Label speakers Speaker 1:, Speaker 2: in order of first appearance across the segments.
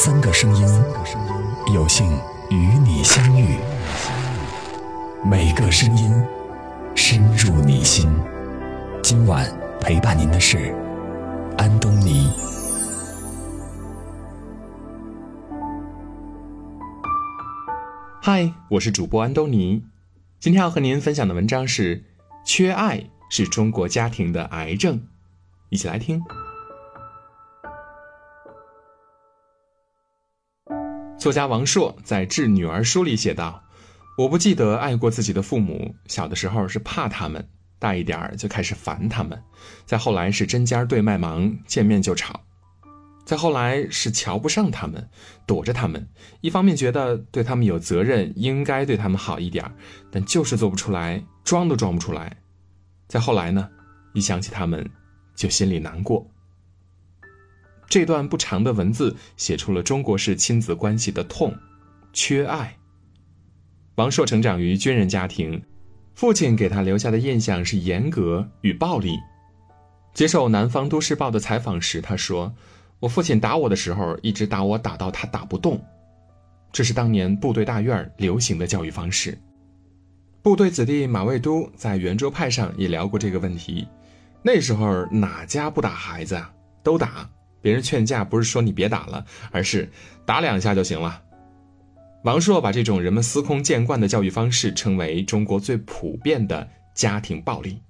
Speaker 1: 三个声音，有幸与你相遇。每个声音深入你心。今晚陪伴您的是安东尼。
Speaker 2: 嗨，我是主播安东尼。今天要和您分享的文章是：缺爱是中国家庭的癌症。一起来听。作家王朔在《致女儿书》里写道：“我不记得爱过自己的父母，小的时候是怕他们，大一点就开始烦他们，再后来是针尖对麦芒，见面就吵，再后来是瞧不上他们，躲着他们。一方面觉得对他们有责任，应该对他们好一点但就是做不出来，装都装不出来。再后来呢，一想起他们，就心里难过。”这段不长的文字写出了中国式亲子关系的痛，缺爱。王朔成长于军人家庭，父亲给他留下的印象是严格与暴力。接受《南方都市报》的采访时，他说：“我父亲打我的时候，一直打我，打到他打不动。”这是当年部队大院流行的教育方式。部队子弟马未都在圆桌派上也聊过这个问题。那时候哪家不打孩子啊？都打。别人劝架不是说你别打了，而是打两下就行了。王朔把这种人们司空见惯的教育方式称为中国最普遍的家庭暴力。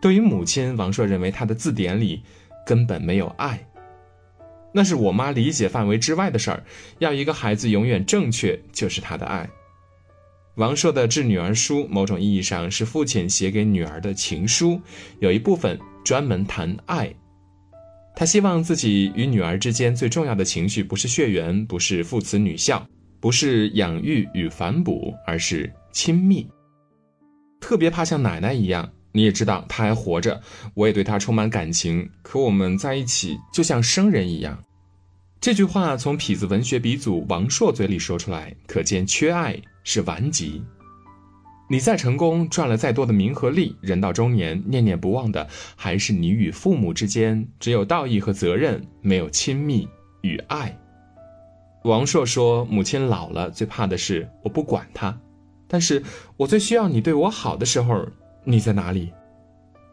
Speaker 2: 对于母亲，王朔认为他的字典里根本没有爱，那是我妈理解范围之外的事儿。要一个孩子永远正确，就是他的爱。王朔的《致女儿书》某种意义上是父亲写给女儿的情书，有一部分专门谈爱。他希望自己与女儿之间最重要的情绪不是血缘，不是父慈女孝，不是养育与反哺，而是亲密。特别怕像奶奶一样，你也知道她还活着，我也对她充满感情，可我们在一起就像生人一样。这句话从痞子文学鼻祖王朔嘴里说出来，可见缺爱是顽疾。你再成功，赚了再多的名和利，人到中年，念念不忘的还是你与父母之间只有道义和责任，没有亲密与爱。王朔说：“母亲老了，最怕的是我不管她，但是我最需要你对我好的时候，你在哪里？”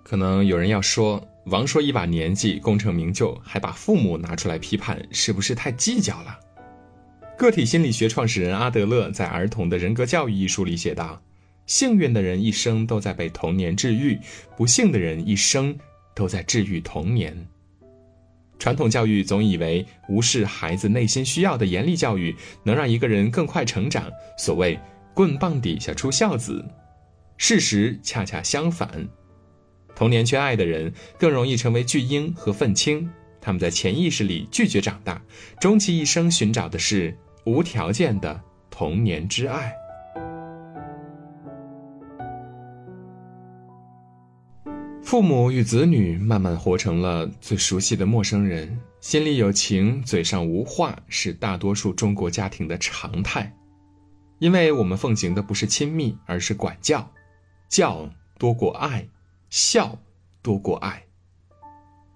Speaker 2: 可能有人要说，王朔一把年纪，功成名就，还把父母拿出来批判，是不是太计较了？个体心理学创始人阿德勒在《儿童的人格教育》一书里写道。幸运的人一生都在被童年治愈，不幸的人一生都在治愈童年。传统教育总以为无视孩子内心需要的严厉教育能让一个人更快成长，所谓“棍棒底下出孝子”。事实恰恰相反，童年缺爱的人更容易成为巨婴和愤青，他们在潜意识里拒绝长大，终其一生寻找的是无条件的童年之爱。父母与子女慢慢活成了最熟悉的陌生人，心里有情，嘴上无话，是大多数中国家庭的常态。因为我们奉行的不是亲密，而是管教，教多过爱，孝多过爱。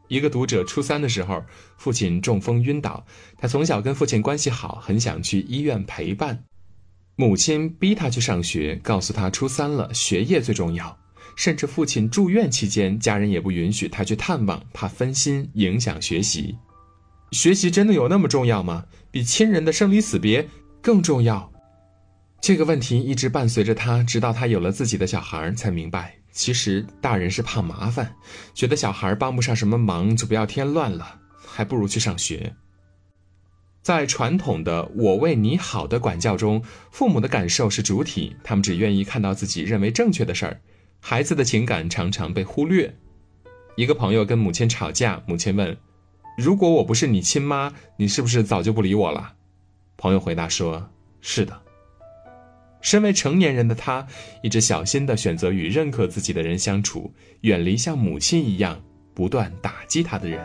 Speaker 2: 一个读者初三的时候，父亲中风晕倒，他从小跟父亲关系好，很想去医院陪伴，母亲逼他去上学，告诉他初三了，学业最重要。甚至父亲住院期间，家人也不允许他去探望，怕分心影响学习。学习真的有那么重要吗？比亲人的生离死别更重要？这个问题一直伴随着他，直到他有了自己的小孩，才明白，其实大人是怕麻烦，觉得小孩帮不上什么忙，就不要添乱了，还不如去上学。在传统的“我为你好”的管教中，父母的感受是主体，他们只愿意看到自己认为正确的事儿。孩子的情感常常被忽略。一个朋友跟母亲吵架，母亲问：“如果我不是你亲妈，你是不是早就不理我了？”朋友回答说：“是的。”身为成年人的他，一直小心地选择与认可自己的人相处，远离像母亲一样不断打击他的人。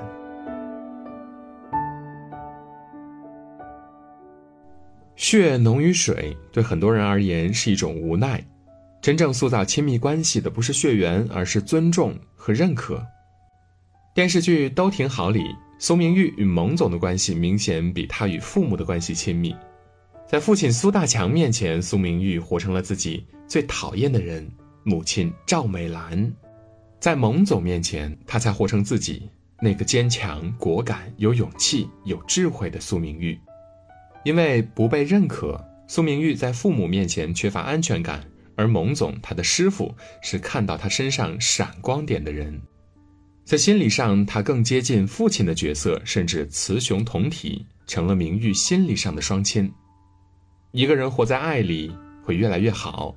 Speaker 2: 血浓于水，对很多人而言是一种无奈。真正塑造亲密关系的不是血缘，而是尊重和认可。电视剧《都挺好》里，苏明玉与蒙总的关系明显比他与父母的关系亲密。在父亲苏大强面前，苏明玉活成了自己最讨厌的人——母亲赵美兰；在蒙总面前，他才活成自己那个坚强、果敢、有勇气、有智慧的苏明玉。因为不被认可，苏明玉在父母面前缺乏安全感，而蒙总他的师傅是看到他身上闪光点的人，在心理上他更接近父亲的角色，甚至雌雄同体，成了明玉心理上的双亲。一个人活在爱里会越来越好，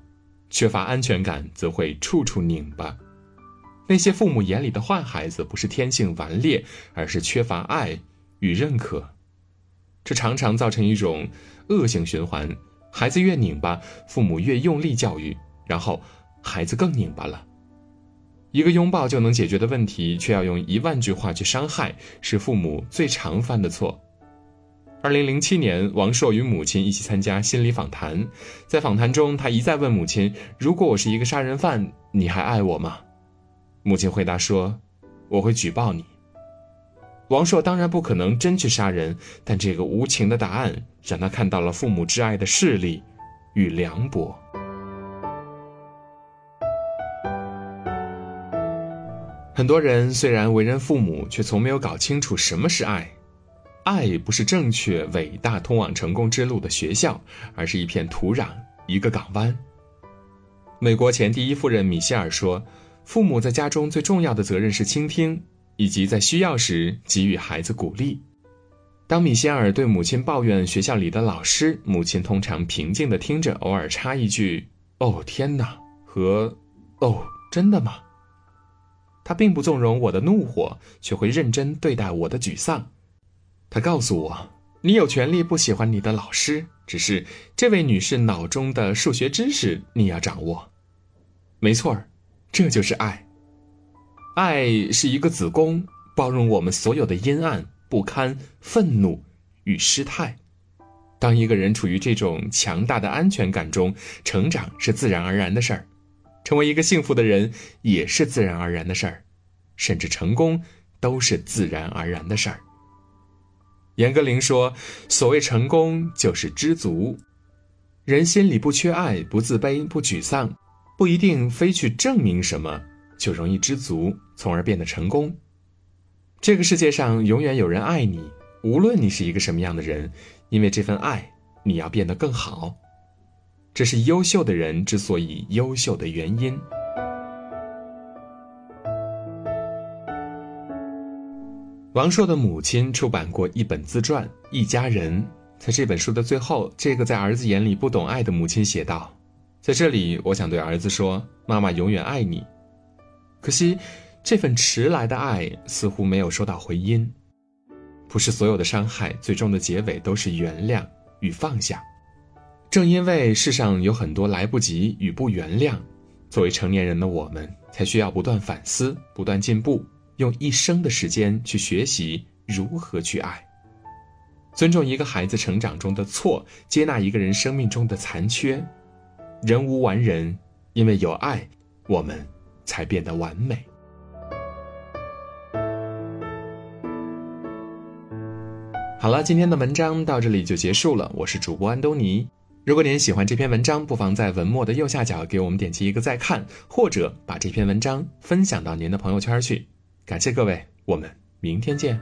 Speaker 2: 缺乏安全感则会处处拧巴。那些父母眼里的坏孩子，不是天性顽劣，而是缺乏爱与认可。这常常造成一种恶性循环：孩子越拧巴，父母越用力教育，然后孩子更拧巴了。一个拥抱就能解决的问题，却要用一万句话去伤害，是父母最常犯的错。二零零七年，王朔与母亲一起参加心理访谈，在访谈中，他一再问母亲：“如果我是一个杀人犯，你还爱我吗？”母亲回答说：“我会举报你。”王朔当然不可能真去杀人，但这个无情的答案让他看到了父母挚爱的势力与凉薄。很多人虽然为人父母，却从没有搞清楚什么是爱。爱不是正确、伟大、通往成功之路的学校，而是一片土壤，一个港湾。美国前第一夫人米歇尔说：“父母在家中最重要的责任是倾听，以及在需要时给予孩子鼓励。”当米歇尔对母亲抱怨学校里的老师，母亲通常平静地听着，偶尔插一句：“哦，天哪！”和“哦，真的吗？”他并不纵容我的怒火，却会认真对待我的沮丧。他告诉我：“你有权利不喜欢你的老师，只是这位女士脑中的数学知识你要掌握。”没错儿，这就是爱。爱是一个子宫，包容我们所有的阴暗、不堪、愤怒与失态。当一个人处于这种强大的安全感中，成长是自然而然的事儿，成为一个幸福的人也是自然而然的事儿，甚至成功都是自然而然的事儿。严歌苓说：“所谓成功，就是知足。人心里不缺爱，不自卑，不沮丧，不一定非去证明什么，就容易知足，从而变得成功。这个世界上永远有人爱你，无论你是一个什么样的人，因为这份爱，你要变得更好。这是优秀的人之所以优秀的原因。”王朔的母亲出版过一本自传《一家人》。在这本书的最后，这个在儿子眼里不懂爱的母亲写道：“在这里，我想对儿子说，妈妈永远爱你。可惜，这份迟来的爱似乎没有收到回音。不是所有的伤害最终的结尾都是原谅与放下。正因为世上有很多来不及与不原谅，作为成年人的我们，才需要不断反思，不断进步。”用一生的时间去学习如何去爱，尊重一个孩子成长中的错，接纳一个人生命中的残缺。人无完人，因为有爱，我们才变得完美。好了，今天的文章到这里就结束了。我是主播安东尼。如果您喜欢这篇文章，不妨在文末的右下角给我们点击一个再看，或者把这篇文章分享到您的朋友圈去。感谢各位，我们明天见。